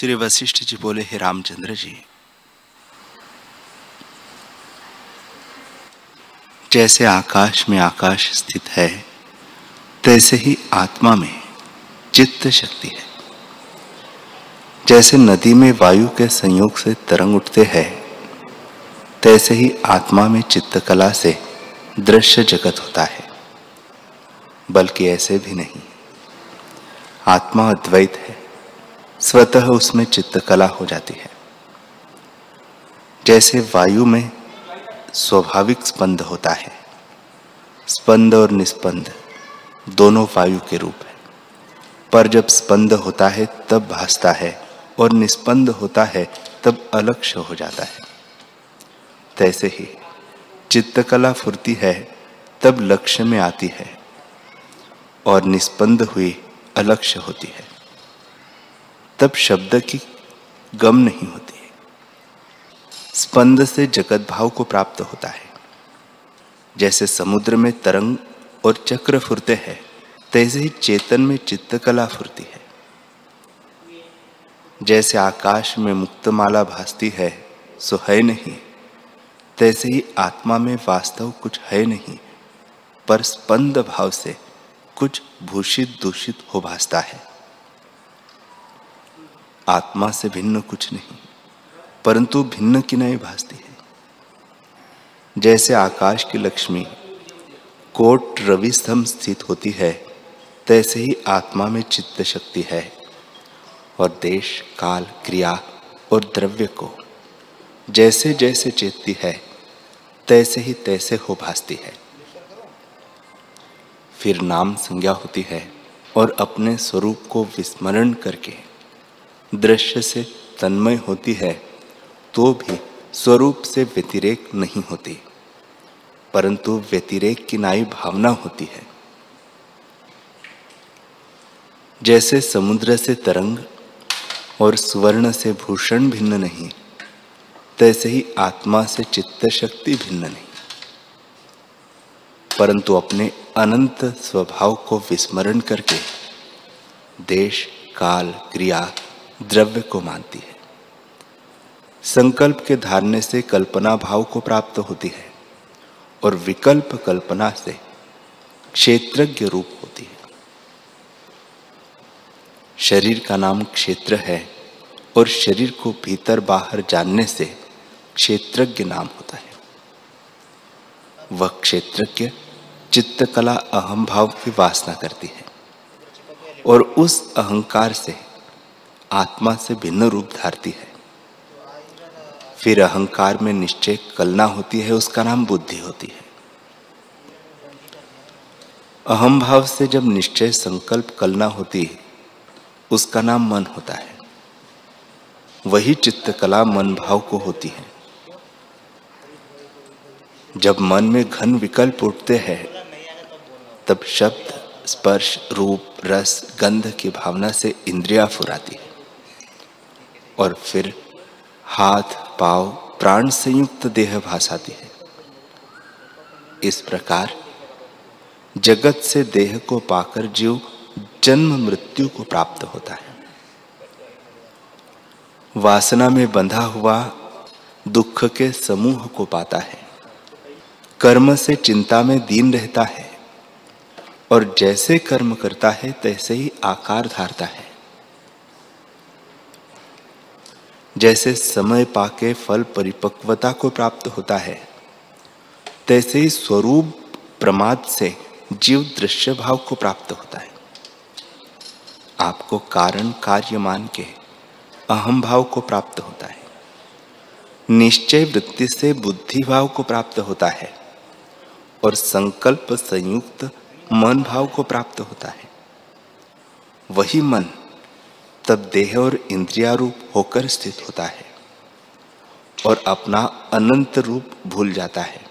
श्री वशिष्ठ जी बोले, हे रामचंद्र जी, जैसे आकाश में आकाश स्थित है, तैसे ही आत्मा में चित्त शक्ति है। जैसे नदी में वायु के संयोग से तरंग उठते हैं, तैसे ही आत्मा में चित्तकला से दृश्य जगत होता है। बल्कि ऐसे भी नहीं। आत्मा अद्वैत है स्वतः उसमें चित्रकला हो जाती है। जैसे वायु में स्वाभाविक स्पंद होता है। स्पंद और निस्पंद दोनों वायु के रूप है। पर जब स्पंद होता है, तब भासता है और निस्पंद होता है, तब अलक्ष्य हो जाता है। तैसे ही चित्तकला फुरती है, तब लक्ष्य में आती है और निस्पंद हुई अलक्ष्य होती है। तब शब्द की गम नहीं होती है। स्पंद से जगत भाव को प्राप्त होता है। जैसे समुद्र में तरंग और चक्र फुरते हैं, तैसे ही चेतन में चित्तकला फुरती है। जैसे आकाश में मुक्तमाला भासती है, सो है नहीं। तैसे ही आत्मा में वास्तव कुछ है नहीं, पर स्पंद भाव से कुछ भूषित दूषित हो भासता है। आत्मा से भिन्न कुछ नहीं, परंतु भिन्न की नहीं भासती है। जैसे आकाश की लक्ष्मी कोट रवि स्तंभ स्थित होती है, तैसे ही आत्मा में चित्त शक्ति है और देश, काल, क्रिया और द्रव्य को जैसे जैसे चेतती है, तैसे ही तैसे हो भासती है। फिर नाम संज्ञा होती है और अपने स्वरूप को विस्मरण करके दृश्य से तन्मय होती है तो भी स्वरूप से व्यतिरेक नहीं होती, परंतु व्यतिरेक की नाई भावना होती है। जैसे समुद्र से तरंग और सुवर्ण से भूषण भिन्न नहीं, तैसे ही आत्मा से चित्त शक्ति भिन्न नहीं। परंतु अपने अनंत स्वभाव को विस्मरण करके देश, काल, क्रिया द्रव्य को मानती है। संकल्प के धारने से कल्पना भाव को प्राप्त होती है और विकल्प कल्पना से क्षेत्रज्ञ रूप होती है। शरीर का नाम क्षेत्र है और शरीर को भीतर बाहर जानने से क्षेत्रज्ञ नाम होता है। वह क्षेत्रज्ञ चित्तकला अहम भाव की वासना करती है और उस अहंकार से आत्मा से भिन्न रूप धारती है। फिर अहंकार में निश्चय कलना होती है, उसका नाम बुद्धि होती है। अहम भाव से जब निश्चय संकल्प कलना होती है, उसका नाम मन होता है। वही चित्तकला मन भाव को होती है। जब मन में घन विकल्प उठते हैं, तब शब्द, स्पर्श, रूप, रस, गंध की भावना से इंद्रिया फुराती है। और फिर हाथ, पाव, प्राण संयुक्त देह भासाती है। इस प्रकार जगत से देह को पाकर जीव जन्म मृत्यु को प्राप्त होता है। वासना में बंधा हुआ दुख के समूह को पाता है। कर्म से चिंता में दीन रहता है और जैसे कर्म करता है, तैसे ही आकार धारता है। जैसे समय पाके फल परिपक्वता को प्राप्त होता है, तैसे ही स्वरूप प्रमाद से जीव दृश्य भाव को प्राप्त होता है। आपको कारण कार्य मान के अहम भाव को प्राप्त होता है। निश्चय वृत्ति से बुद्धि भाव को प्राप्त होता है और संकल्प संयुक्त मन भाव को प्राप्त होता है। वही मन तब देह और इंद्रिया रूप होकर स्थित होता है और अपना अनंत रूप भूल जाता है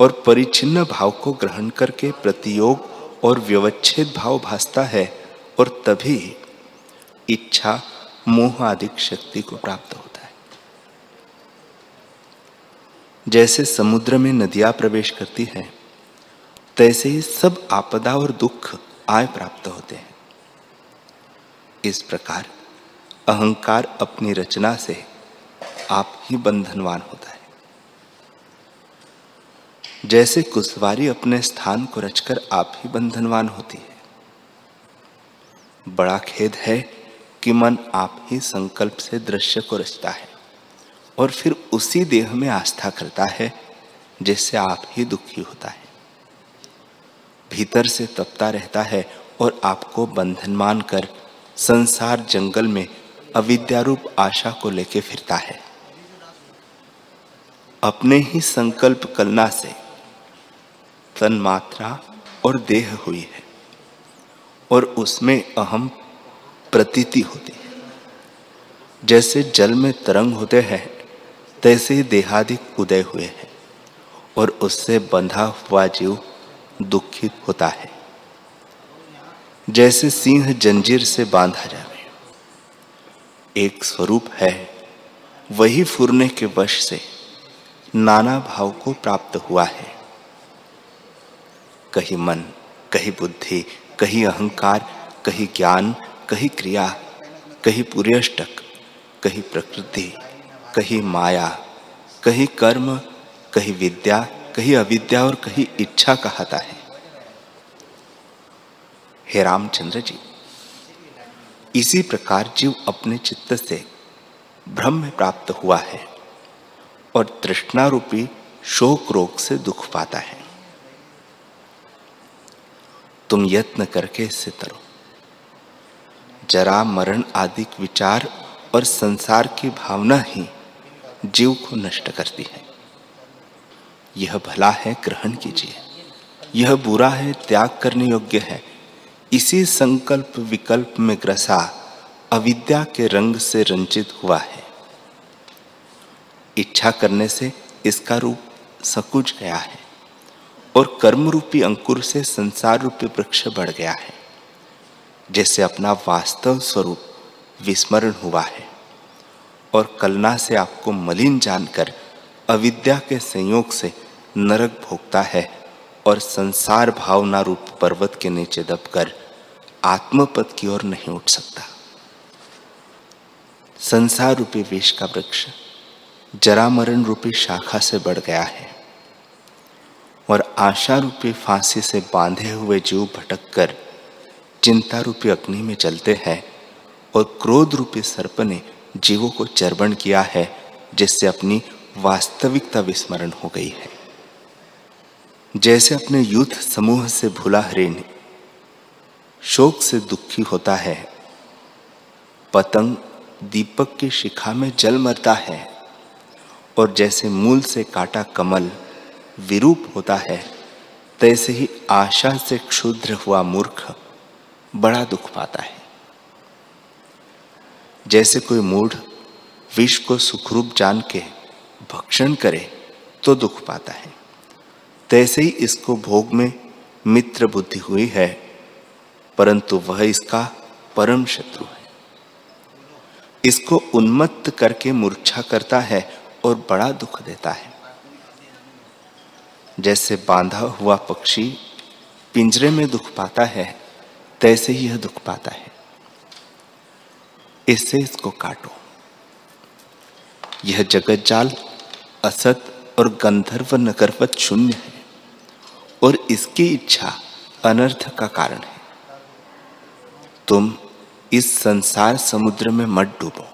और परिचिन्न भाव को ग्रहण करके प्रतियोग और व्यवच्छेद भाव भासता है और तभी इच्छा, मोह आदि शक्ति को प्राप्त होता है। जैसे समुद्र में नदियाँ प्रवेश करती हैं, तैसे ही सब आपदा और दुख आय प्राप्त होते हैं। इस प्रकार अहंकार अपनी रचना से आप ही बंधनवान होता है। जैसे कुशवारी अपने स्थान को रचकर आप ही बंधनवान होती है। बड़ा खेद है कि मन आप ही संकल्प से दृश्य को रचता है और फिर उसी देह में आस्था करता है जिससे आप ही दुखी होता है। भीतर से तपता रहता है और आपको बंधनमान मानकर संसार जंगल में अविद्यारूप आशा को लेके फिरता है। अपने ही संकल्प कलना से तन मात्रा और देह हुई है और उसमें अहम प्रतीति होती है। जैसे जल में तरंग होते हैं, तैसे ही देहादिक उदय हुए हैं और उससे बंधा हुआ जीव दुखित होता है। जैसे सिंह जंजीर से बांधा जावे एक स्वरूप है, वही फुरने के वश से नाना भाव को प्राप्त हुआ है। कहीं मन, कहीं बुद्धि, कहीं अहंकार, कहीं ज्ञान, कहीं क्रिया, कहीं पुर्यष्टक, कहीं प्रकृति, कहीं माया, कहीं कर्म, कहीं विद्या, कहीं अविद्या और कहीं इच्छा कहता है। हे रामचंद्र जी, इसी प्रकार जीव अपने चित्त से भ्रम में प्राप्त हुआ है और तृष्णा रूपी शोक रोग से दुख पाता है। तुम यत्न करके इससे तरो जरा मरण आदि विचार और संसार की भावना ही जीव को नष्ट करती है। यह भला है, ग्रहण कीजिए। यह बुरा है, त्याग करने योग्य है। इसी संकल्प विकल्प में ग्रसा अविद्या के रंग से रंजित हुआ है। इच्छा करने से इसका रूप सकुच गया है और कर्म रूपी अंकुर से संसार रूपी वृक्ष बढ़ गया है, जैसे अपना वास्तव स्वरूप विस्मरण हुआ है। और कलना से आपको मलिन जानकर अविद्या के संयोग से नरक भोगता है और संसार भावना रूप पर्वत के नीचे दबकर आत्मपद की ओर नहीं उठ सकता। संसार रूपी विष का वृक्ष जरा मरण रूपी शाखा से बढ़ गया है और आशा रूपी फांसी से बांधे हुए जीव भटक कर चिंता रूपी अग्नि में चलते हैं और क्रोध रूपी सर्प ने जीवों को चर्वण किया है, जिससे अपनी वास्तविकता विस्मरण हो गई है। जैसे अपने यूथ समूह से भूला हरिण शोक से दुखी होता है। पतंग दीपक की शिखा में जल मरता है और जैसे मूल से काटा कमल विरूप होता है, तैसे ही आशा से क्षुद्र हुआ मूर्ख बड़ा दुख पाता है। जैसे कोई मूढ़ विष को सुखरूप जान के भक्षण करे तो दुख पाता है। तैसे ही इसको भोग में मित्र बुद्धि हुई है परंतु वह इसका परम शत्रु है। इसको उन्मत्त करके मूर्छा करता है और बड़ा दुख देता है। जैसे बांधा हुआ पक्षी पिंजरे में दुख पाता है, तैसे ही यह दुख पाता है। इससे इसको काटो। यह जगत जाल, असत और गंधर्व नगरवत शून्य है और इसकी इच्छा अनर्थ का कारण है। तुम इस संसार समुद्र में मत डूबो।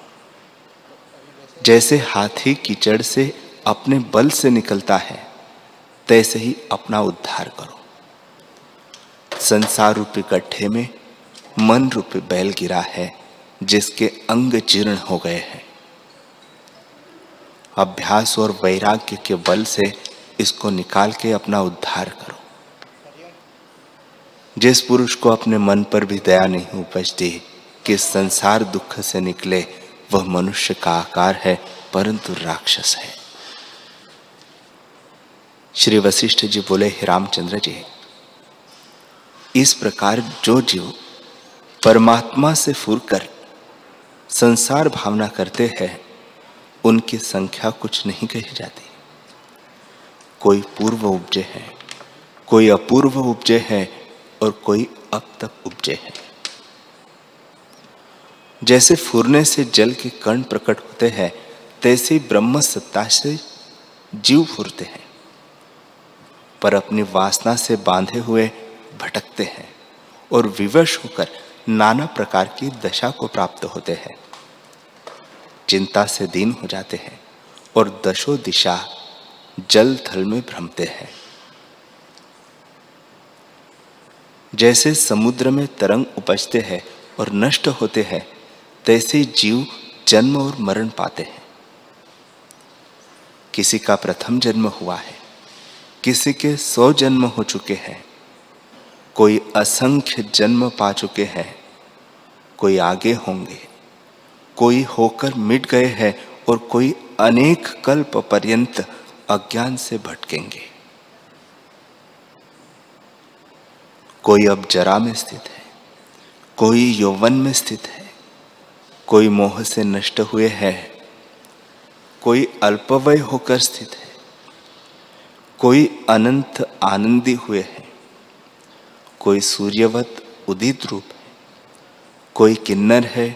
जैसे हाथी कीचड़ से अपने बल से निकलता है, तैसे ही अपना उद्धार करो। संसार रूपी गड्ढे में मन रूपी बैल गिरा है, जिसके अंग जीर्ण हो गए हैं। अभ्यास और वैराग्य के बल से इसको निकाल के अपना उद्धार करो। जिस पुरुष को अपने मन पर भी दया नहीं उपजती कि संसार दुख से निकले, वह मनुष्य का आकार है, परंतु राक्षस है। श्री वशिष्ठ जी बोले, हे रामचंद्र जी, इस प्रकार जो जीव परमात्मा से फुरकर संसार भावना करते हैं, उनकी संख्या कुछ नहीं कही जाती। कोई पूर्व उपजे है, कोई अपूर्व उपजे है और कोई अब तक उपजे है। जैसे फूरने से जल के कण प्रकट होते हैं, तैसे ब्रह्म सत्ता से जीव फूरते हैं, पर अपनी वासना से बांधे हुए भटकते हैं और विवश होकर नाना प्रकार की दशा को प्राप्त होते हैं। चिंता से दीन हो जाते हैं और दशो दिशा जल थल में भ्रमते हैं। जैसे समुद्र में तरंग उपजते हैं और नष्ट होते हैं, तैसे जीव जन्म और मरण पाते हैं। किसी का प्रथम जन्म हुआ है, किसी के सौ जन्म हो चुके हैं। कोई असंख्य जन्म पा चुके हैं, कोई आगे होंगे, कोई होकर मिट गए हैं और कोई अनेक कल्प पर्यंत अज्ञान से भटकेंगे। कोई अब जरा में स्थित है, कोई यौवन में स्थित है, कोई मोह से नष्ट हुए है, कोई अल्पवय होकर स्थित है, कोई अनंत आनंदी हुए है, कोई सूर्यवत उदित रूप है, कोई किन्नर है,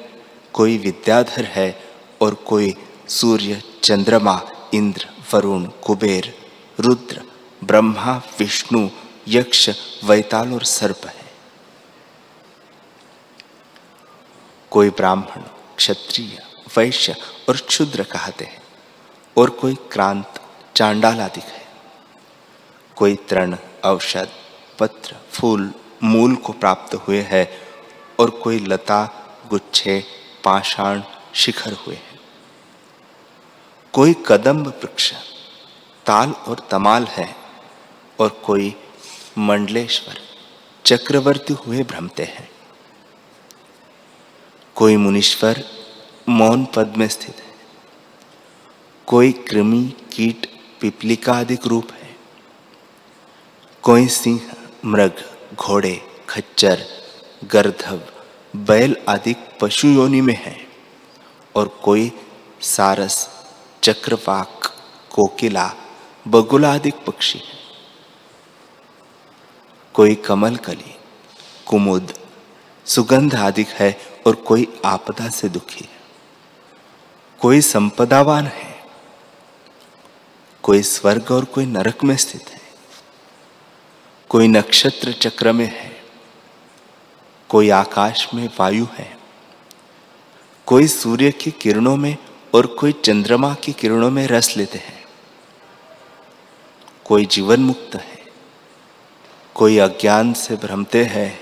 कोई विद्याधर है और कोई सूर्य, चंद्रमा, इंद्र, वरुण, कुबेर, रुद्र, ब्रह्मा, विष्णु यक्ष, वैताल और सर्प है। कोई ब्राह्मण, क्षत्रिय, वैश्य और क्षुद्र कहते हैं, और कोई क्रांत, चांडाल आदि है। कोई तृण, औषध, पत्र, फूल, मूल को प्राप्त हुए हैं, और कोई लता, गुच्छे, पाषाण, शिखर हुए हैं। कोई कदम्ब वृक्ष, ताल और तमाल है, और कोई मंडलेश्वर, चक्रवर्ती हुए भ्रमते हैं। कोई मुनीश्वर मौन पद में स्थित है। कोई कृमि, कीट, पिपलिका आदि रूप है। कोई सिंह, मृग, घोड़े, खच्चर, गर्धव, बैल आदि पशु योनि में है। और कोई सारस, चक्रवाक, कोकिला, बगुला आदि पक्षी है। कोई कमल कली, कुमुद, सुगंध आदि है और कोई आपदा से दुखी। है कोई संपदावान है, कोई स्वर्ग और कोई नरक में स्थित है। कोई नक्षत्र चक्र में है, कोई आकाश में वायु है। कोई सूर्य की किरणों में और कोई चंद्रमा की किरणों में रस लेते हैं। कोई जीवन मुक्त है कोई अज्ञान से भ्रमते हैं,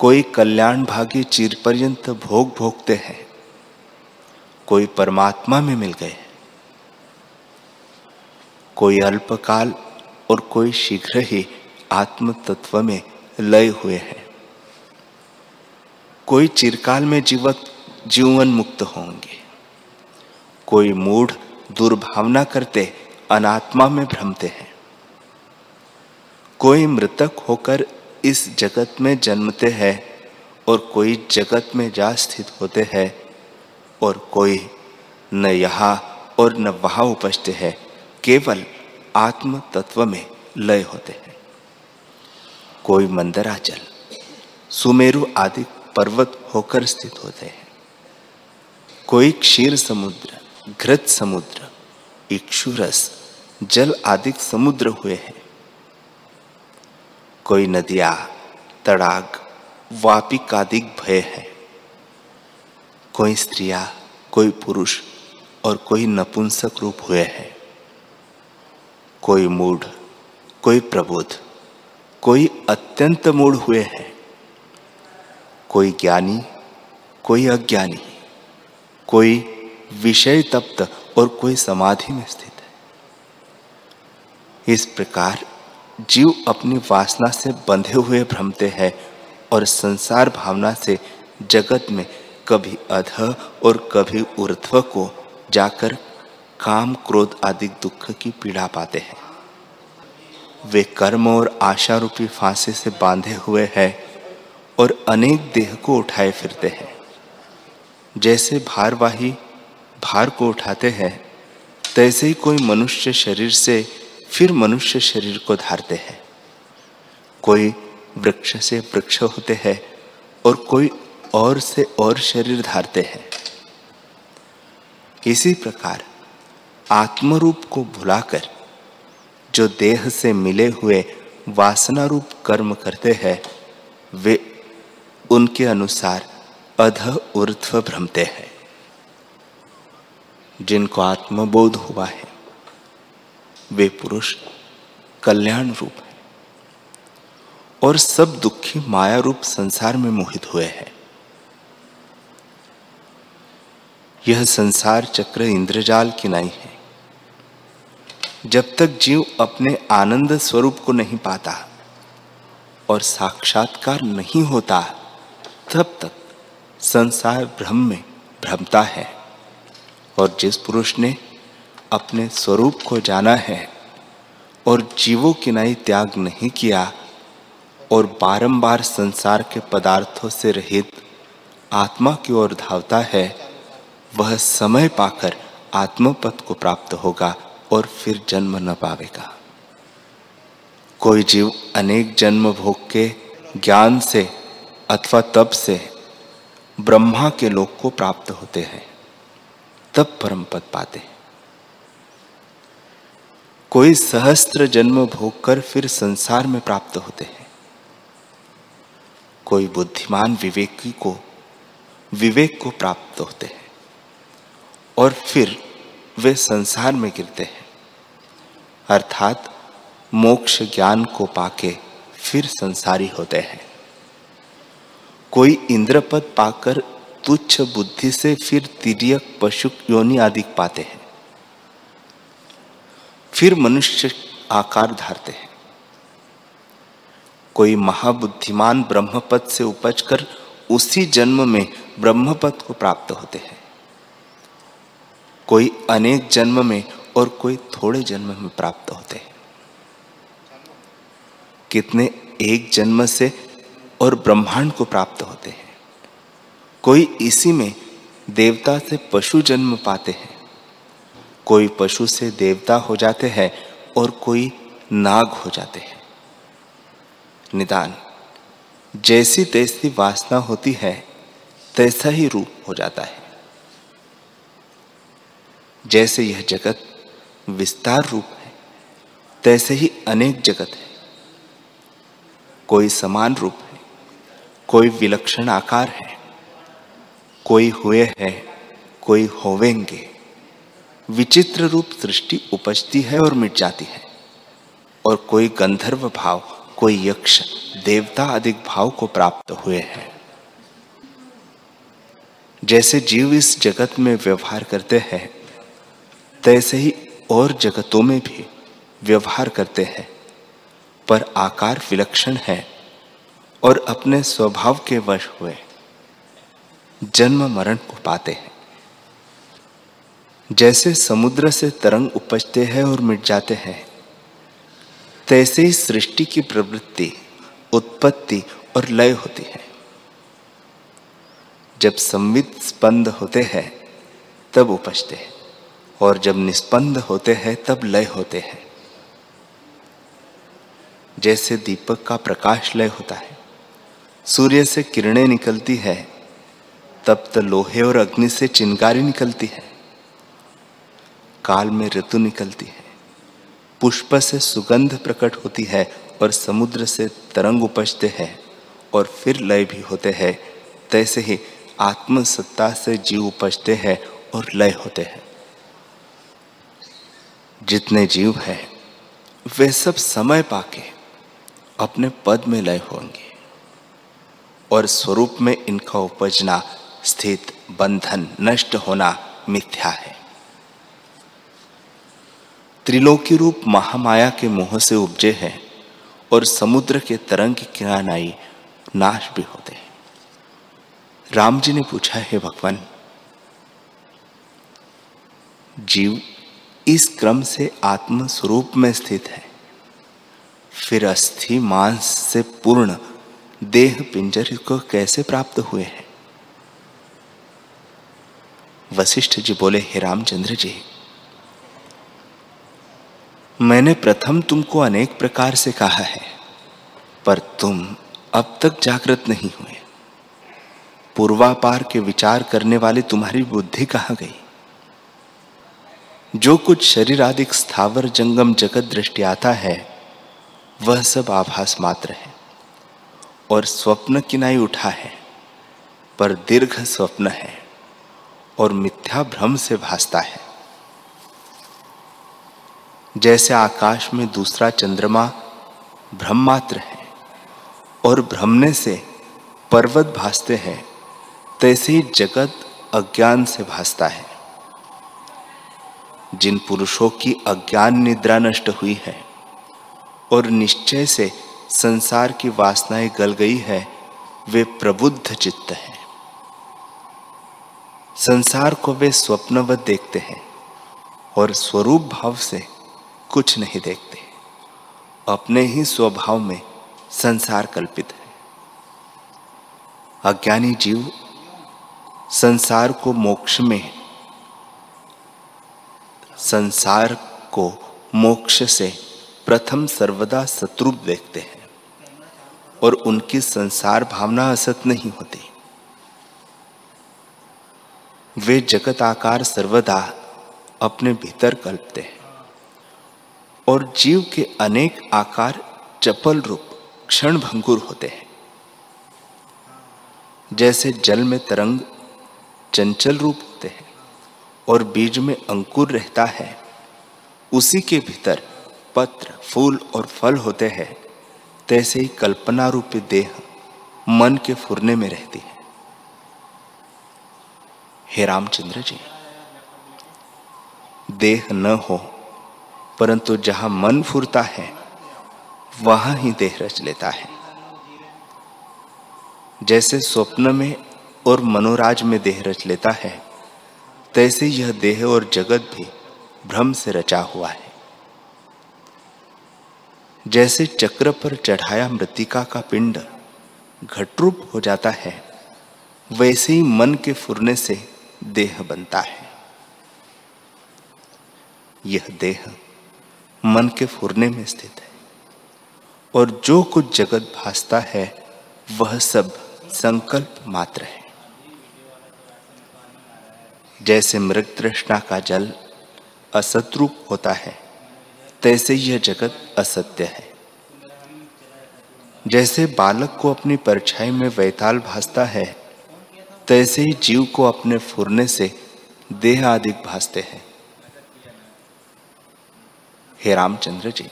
कोई कल्याण भागी चीर पर्यंत भोग भोगते हैं, कोई परमात्मा में मिल गए, कोई अल्पकाल और कोई शीघ्र ही आत्म तत्व में लय हुए हैं। कोई चिरकाल में जीवत जीवन मुक्त होंगे, कोई मूढ़ दुर्भावना करते अनात्मा में भ्रमते हैं। कोई मृतक होकर इस जगत में जन्मते हैं और कोई जगत में जा स्थित होते हैं और कोई न यहाँ और न वहाँ उपजते हैं, केवल आत्म तत्व में लय होते हैं। कोई मंदराचल, सुमेरु आदि पर्वत होकर स्थित होते हैं। कोई क्षीर समुद्र, घृत समुद्र, इक्षुरस, जल आदि समुद्र हुए हैं। कोई नदिया, तड़ाग वापिक आदि भय है। कोई स्त्रिया, कोई पुरुष और कोई नपुंसक रूप हुए हैं। कोई मूढ़, कोई प्रबोध, कोई अत्यंत मूढ़ हुए हैं। कोई ज्ञानी, कोई अज्ञानी, कोई विषय तप्त और कोई समाधि में स्थित है। इस प्रकार जीव अपनी वासना से बंधे हुए भ्रमते हैं और संसार भावना से जगत में कभी अध और कभी ऊर्ध्व को जाकर काम, क्रोध आदि दुख की पीड़ा पाते हैं। वे कर्म और आशा रूपी फांसे से बांधे हुए हैं और अनेक देह को उठाए फिरते हैं। जैसे भारवाही भार को उठाते हैं, तैसे ही कोई मनुष्य शरीर से फिर मनुष्य शरीर को धारते हैं। कोई वृक्ष से वृक्ष होते हैं और कोई और से और शरीर धारते हैं। इसी प्रकार आत्मरूप को भुलाकर जो देह से मिले हुए वासना रूप कर्म करते हैं, वे उनके अनुसार अध ऊर्ध्व भ्रमते हैं। जिनको आत्मबोध हुआ है वे पुरुष कल्याण रूप है और सब दुखी माया रूप संसार में मोहित हुए हैं। यह संसार चक्र इंद्रजाल की नहीं है। जब तक जीव अपने आनंद स्वरूप को नहीं पाता और साक्षात्कार नहीं होता, तब तक संसार भ्रम में भ्रमता है और जिस पुरुष ने अपने स्वरूप को जाना है और जीवों की नई त्याग नहीं किया और बारंबार संसार के पदार्थों से रहित आत्मा की ओर धावता है, वह समय पाकर आत्मपद को प्राप्त होगा और फिर जन्म न पावेगा। कोई जीव अनेक जन्म भोग के ज्ञान से अथवा तप से ब्रह्मा के लोक को प्राप्त होते हैं, तब परम पद पाते हैं। कोई सहस्त्र जन्म भोग कर फिर संसार में प्राप्त होते हैं। कोई बुद्धिमान विवेकी को, विवेक को प्राप्त होते हैं। और फिर वे संसार में गिरते हैं। अर्थात मोक्ष ज्ञान को पाके फिर संसारी होते हैं। कोई इंद्रपद पाकर तुच्छ बुद्धि से फिर तिरियक पशु योनि आदि पाते हैं। फिर मनुष्य आकार धारते हैं। कोई महाबुद्धिमान ब्रह्मपद से उपज कर उसी जन्म में ब्रह्मपद को प्राप्त होते हैं। कोई अनेक जन्म में और कोई थोड़े जन्म में प्राप्त होते हैं। कितने एक जन्म से और ब्रह्मांड को प्राप्त होते हैं। कोई इसी में देवता से पशु जन्म पाते हैं। कोई पशु से देवता हो जाते हैं और कोई नाग हो जाते हैं। निदान, जैसी तैसी वासना होती है, तैसा ही रूप हो जाता है। जैसे यह जगत विस्तार रूप है, तैसे ही अनेक जगत है। कोई समान रूप है, कोई विलक्षण आकार है, कोई हुए है, कोई होवेंगे। विचित्र रूप सृष्टि उपजती है और मिट जाती है। और कोई गंधर्व भाव, कोई यक्ष, देवता अधिक भाव को प्राप्त हुए हैं। जैसे जीव इस जगत में व्यवहार करते हैं, तैसे ही और जगतों में भी व्यवहार करते हैं। पर आकार विलक्षण है और अपने स्वभाव के वश हुए। जन्म मरण को पाते हैं। जैसे समुद्र से तरंग उपजते हैं और मिट जाते हैं, तैसे ही सृष्टि की प्रवृत्ति, उत्पत्ति और लय होती है। जब संवित स्पंद होते हैं, तब उपजते हैं, और जब निस्पंद होते हैं, तब लय होते हैं। जैसे दीपक का प्रकाश लय होता है, सूर्य से किरणें निकलती है, तब तो लोहे और अग्नि से चिंगारी निकलती है। काल में ऋतु निकलती है। पुष्प से सुगंध प्रकट होती है और समुद्र से तरंग उपजते हैं और फिर लय भी होते हैं। तैसे ही आत्मसत्ता से जीव उपजते हैं और लय होते हैं। जितने जीव हैं, वे सब समय पाके अपने पद में लय होंगे और स्वरूप में इनका उपजना स्थित बंधन नष्ट होना मिथ्या है। त्रिलोकी रूप महामाया के मोह से उपजे हैं और समुद्र के तरंग की किनाराई नाश भी होते हैं। राम जी ने पूछा, है भगवान, जीव इस क्रम से आत्म स्वरूप में स्थित है। फिर अस्थि, मांस से पूर्ण देह पिंजर को कैसे प्राप्त हुए हैं? वशिष्ठ जी बोले, हे रामचंद्र जी मैंने प्रथम तुमको अनेक प्रकार से कहा है, पर तुम अब तक जागृत नहीं हुए। पूर्वापार के विचार करने वाली तुम्हारी बुद्धि कहाँ गई? जो कुछ शरीर आदि स्थावर जंगम जगत दृष्टि आता है, वह सब आभास मात्र है, और स्वप्न किनाई उठा है, पर दीर्घ स्वप्न है, और मिथ्या भ्रम से भासता है। जैसे आकाश में दूसरा चंद्रमा भ्रम मात्र है और भ्रमने से पर्वत भासते हैं, तैसे ही जगत अज्ञान से भासता है। जिन पुरुषों की अज्ञान निद्रा नष्ट हुई है और निश्चय से संसार की वासनाएँ गल गई है, वे प्रबुद्ध चित्त हैं। संसार को वे स्वप्नवत देखते हैं और स्वरूप भाव से कुछ नहीं देखते। अपने ही स्वभाव में संसार कल्पित है। अज्ञानी जीव संसार को मोक्ष में संसार को मोक्ष से प्रथम सर्वदा शत्रु देखते हैं और उनकी संसार भावना असत नहीं होती। वे जगत आकार सर्वदा अपने भीतर कल्पते हैं। और जीव के अनेक आकार चपल रूप क्षण भंगुर होते हैं। जैसे जल में तरंग चंचल रूप होते हैं और बीज में अंकुर रहता है, उसी के भीतर पत्र, फूल और फल होते हैं, तैसे ही कल्पना रूपी देह मन के फुरने में रहती है। हे रामचंद्र जी, देह न हो परंतु जहाँ मन फुरता है, वहाँ ही देह रच लेता है। जैसे स्वप्न में और मनोराज में देह रच लेता है, तैसे यह देह और जगत भी भ्रम से रचा हुआ है। जैसे चक्र पर चढ़ाया मृतिका का पिंड घटरूप हो जाता है, वैसे ही मन के फुरने से देह बनता है। यह देह मन के फुरने में स्थित है। और जो कुछ जगत भासता है, वह सब संकल्प मात्र है। जैसे मृग तृष्णा का जल असतरूप होता है, तैसे यह जगत असत्य है। जैसे बालक को अपनी परछाई में वैताल भासता है, तैसे ही जीव को अपने फुरने से देह आदि भासते हैं। हे रामचंद्र जी,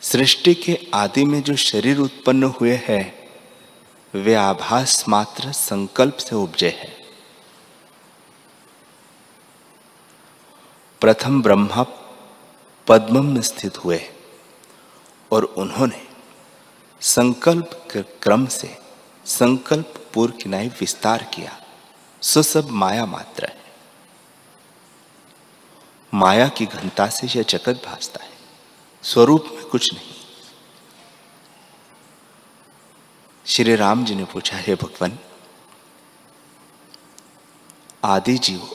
सृष्टि के आदि में जो शरीर उत्पन्न हुए हैं, वे आभास मात्र संकल्प से उपजे हैं। प्रथम ब्रह्मा पद्म में स्थित हुए और उन्होंने संकल्प के क्रम से संकल्प पूर्व किनाई विस्तार किया। सो सब माया मात्र है। माया की घनता से यह जगत भासता है। स्वरूप में कुछ नहीं। श्री राम जी ने पूछा, हे भगवान, आदि जीव,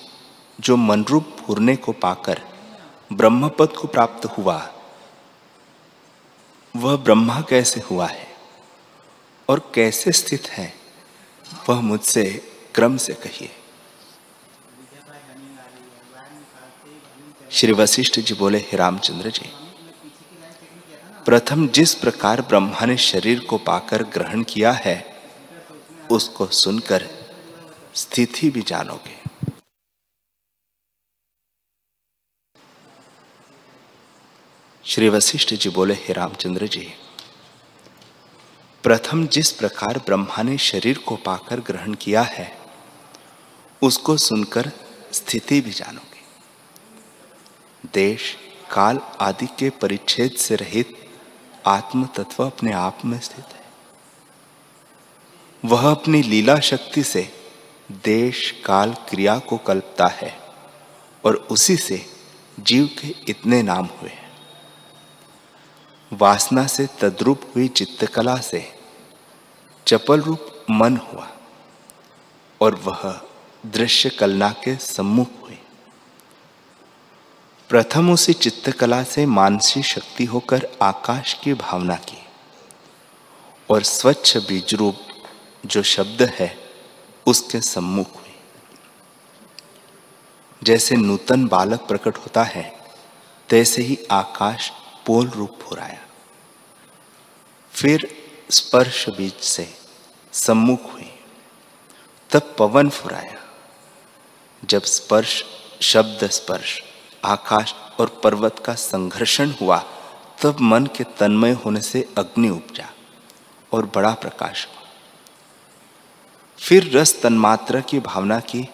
जो मनरूप फूरने को पाकर ब्रह्मपद को प्राप्त हुआ, वह ब्रह्मा कैसे हुआ है और कैसे स्थित है, वह मुझसे क्रम से कहिए। श्री वशिष्ठ जी बोले, हे रामचंद्र जी, प्रथम जिस प्रकार ब्रह्मा ने शरीर को पाकर ग्रहण किया है, उसको सुनकर स्थिति भी जानोगे। श्री वशिष्ठ जी बोले, हे रामचंद्र जी, प्रथम जिस प्रकार ब्रह्मा ने शरीर को पाकर ग्रहण किया है, उसको सुनकर स्थिति भी जानोगे देश, काल आदि के परिच्छेद से रहित आत्म तत्व अपने आप में स्थित है। वह अपनी लीला शक्ति से देश, काल क्रिया को कल्पता है और उसी से जीव के इतने नाम हुए हैं। वासना से तद्रुप हुई चित्तकला से चपल रूप मन हुआ और वह दृश्य कलना के सम्मुख प्रथम उसी चित्तकला से मानसिक शक्ति होकर आकाश की भावना की। और स्वच्छ बीज रूप जो शब्द है, उसके सम्मुख हुई। जैसे नूतन बालक प्रकट होता है, तैसे ही आकाश पोल रूप हो रहा फिर स्पर्श बीज से सम्मुख हुई। तब पवन फुराया। जब स्पर्श, शब्द स्पर्श आकाश और पर्वत का संघर्षण हुआ, तब मन के तन्मय होने से अग्नि उपजा और बड़ा प्रकाश हुआ। फिर रस तन्मात्रा की भावना की,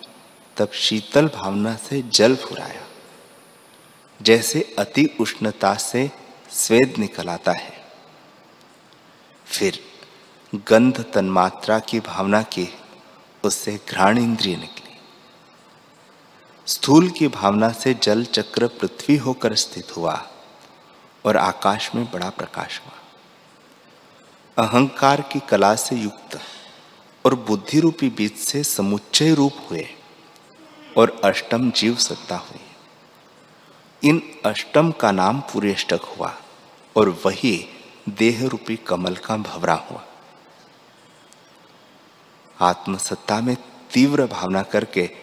तब शीतल भावना से जल फुराया, जैसे अति उष्णता से स्वेद निकल आता है। फिर गंध तन्मात्रा की भावना की, उससे घ्राण इंद्रिय निकली। स्थूल की भावना से जल चक्र पृथ्वी होकर स्थित हुआ और आकाश में बड़ा प्रकाश हुआ। अहंकार की कला से युक्त और बुद्धि रूपी बीज से समुच्चय रूप हुए और अष्टम जीव सत्ता हुई। इन अष्टम का नाम पुरेष्टक हुआ और वही देह रूपी कमल का भवरा हुआ। आत्मसत्ता में तीव्र भावना करके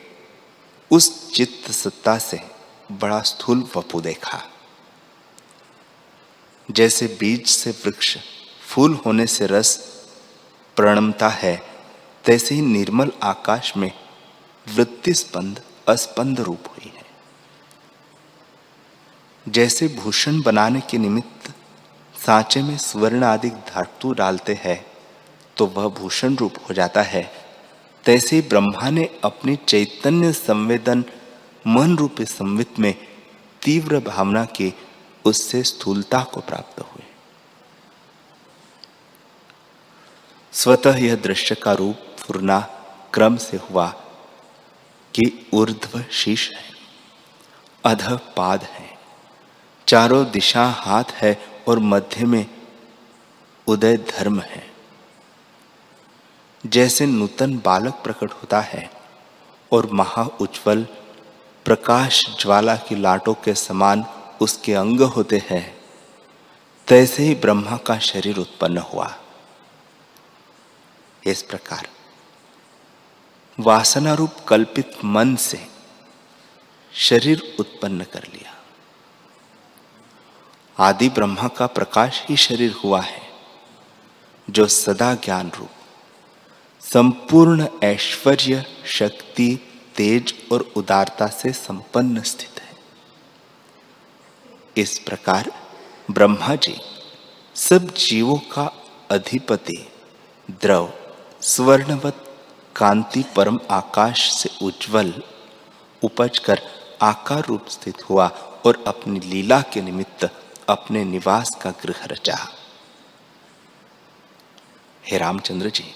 उस चित्त सत्ता से बड़ा स्थूल वपु देखा। जैसे बीज से वृक्ष, फूल होने से रस प्रणमता है, तैसे ही निर्मल आकाश में वृत्ति स्पंद अस्पंद रूप हुई है। जैसे भूषण बनाने के निमित्त सांचे में स्वर्ण आदि धातु डालते हैं तो वह भूषण रूप हो जाता है। तैसे ब्रह्मा ने अपने चैतन्य संवेदन, मन रूपी संवित में तीव्र भावना की उससे स्थूलता को प्राप्त हुए। स्वतः यह दृश्य का रूप फुरना क्रम से हुआ कि ऊर्ध्व शीश है, अध पाद है, चारों दिशा हाथ है और मध्य में उदय धर्म है। जैसे नूतन बालक प्रकट होता है और महा उज्ज्वल प्रकाश ज्वाला की लाटों के समान उसके अंग होते हैं, तैसे ही ब्रह्मा का शरीर उत्पन्न हुआ। इस प्रकार वासना रूप कल्पित मन से शरीर उत्पन्न कर लिया। आदि ब्रह्मा का प्रकाश ही शरीर हुआ है, जो सदा ज्ञान रूप संपूर्ण ऐश्वर्य, शक्ति, तेज और उदारता से संपन्न स्थित है। इस प्रकार ब्रह्मा जी सब जीवों का अधिपति, द्रव, स्वर्णवत, कांति परम आकाश से उज्जवल, उपज कर आकार रूप स्थित हुआ और अपनी लीला के निमित्त अपने निवास का गृह रचा। हे रामचंद्र जी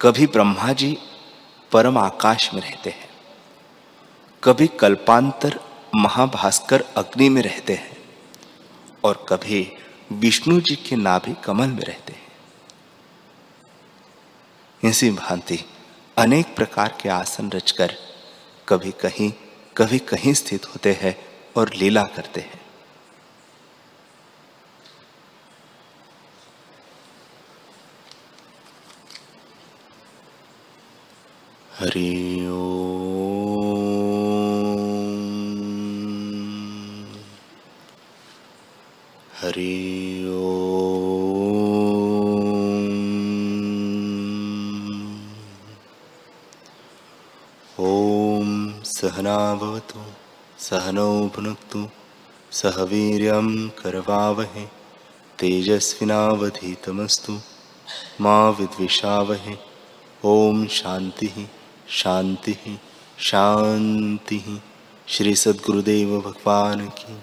कभी ब्रह्मा जी परम आकाश में रहते हैं। कभी कल्पांतर महाभास्कर अग्नि में रहते हैं और कभी विष्णु जी के नाभि कमल में रहते हैं। इसी भांति अनेक प्रकार के आसन रचकर कभी कहीं कभी कहीं स्थित होते हैं और लीला करते हैं। हरि हरि ॐ सहनाभवतु सहनौ भुनक्तु सह वीर्यं करवावहे तेजस्विनावधीतमस्तु मा विद्विषावहे ॐ शान्तिः। शांति शांति श्री सद्गुरुदेव भगवान की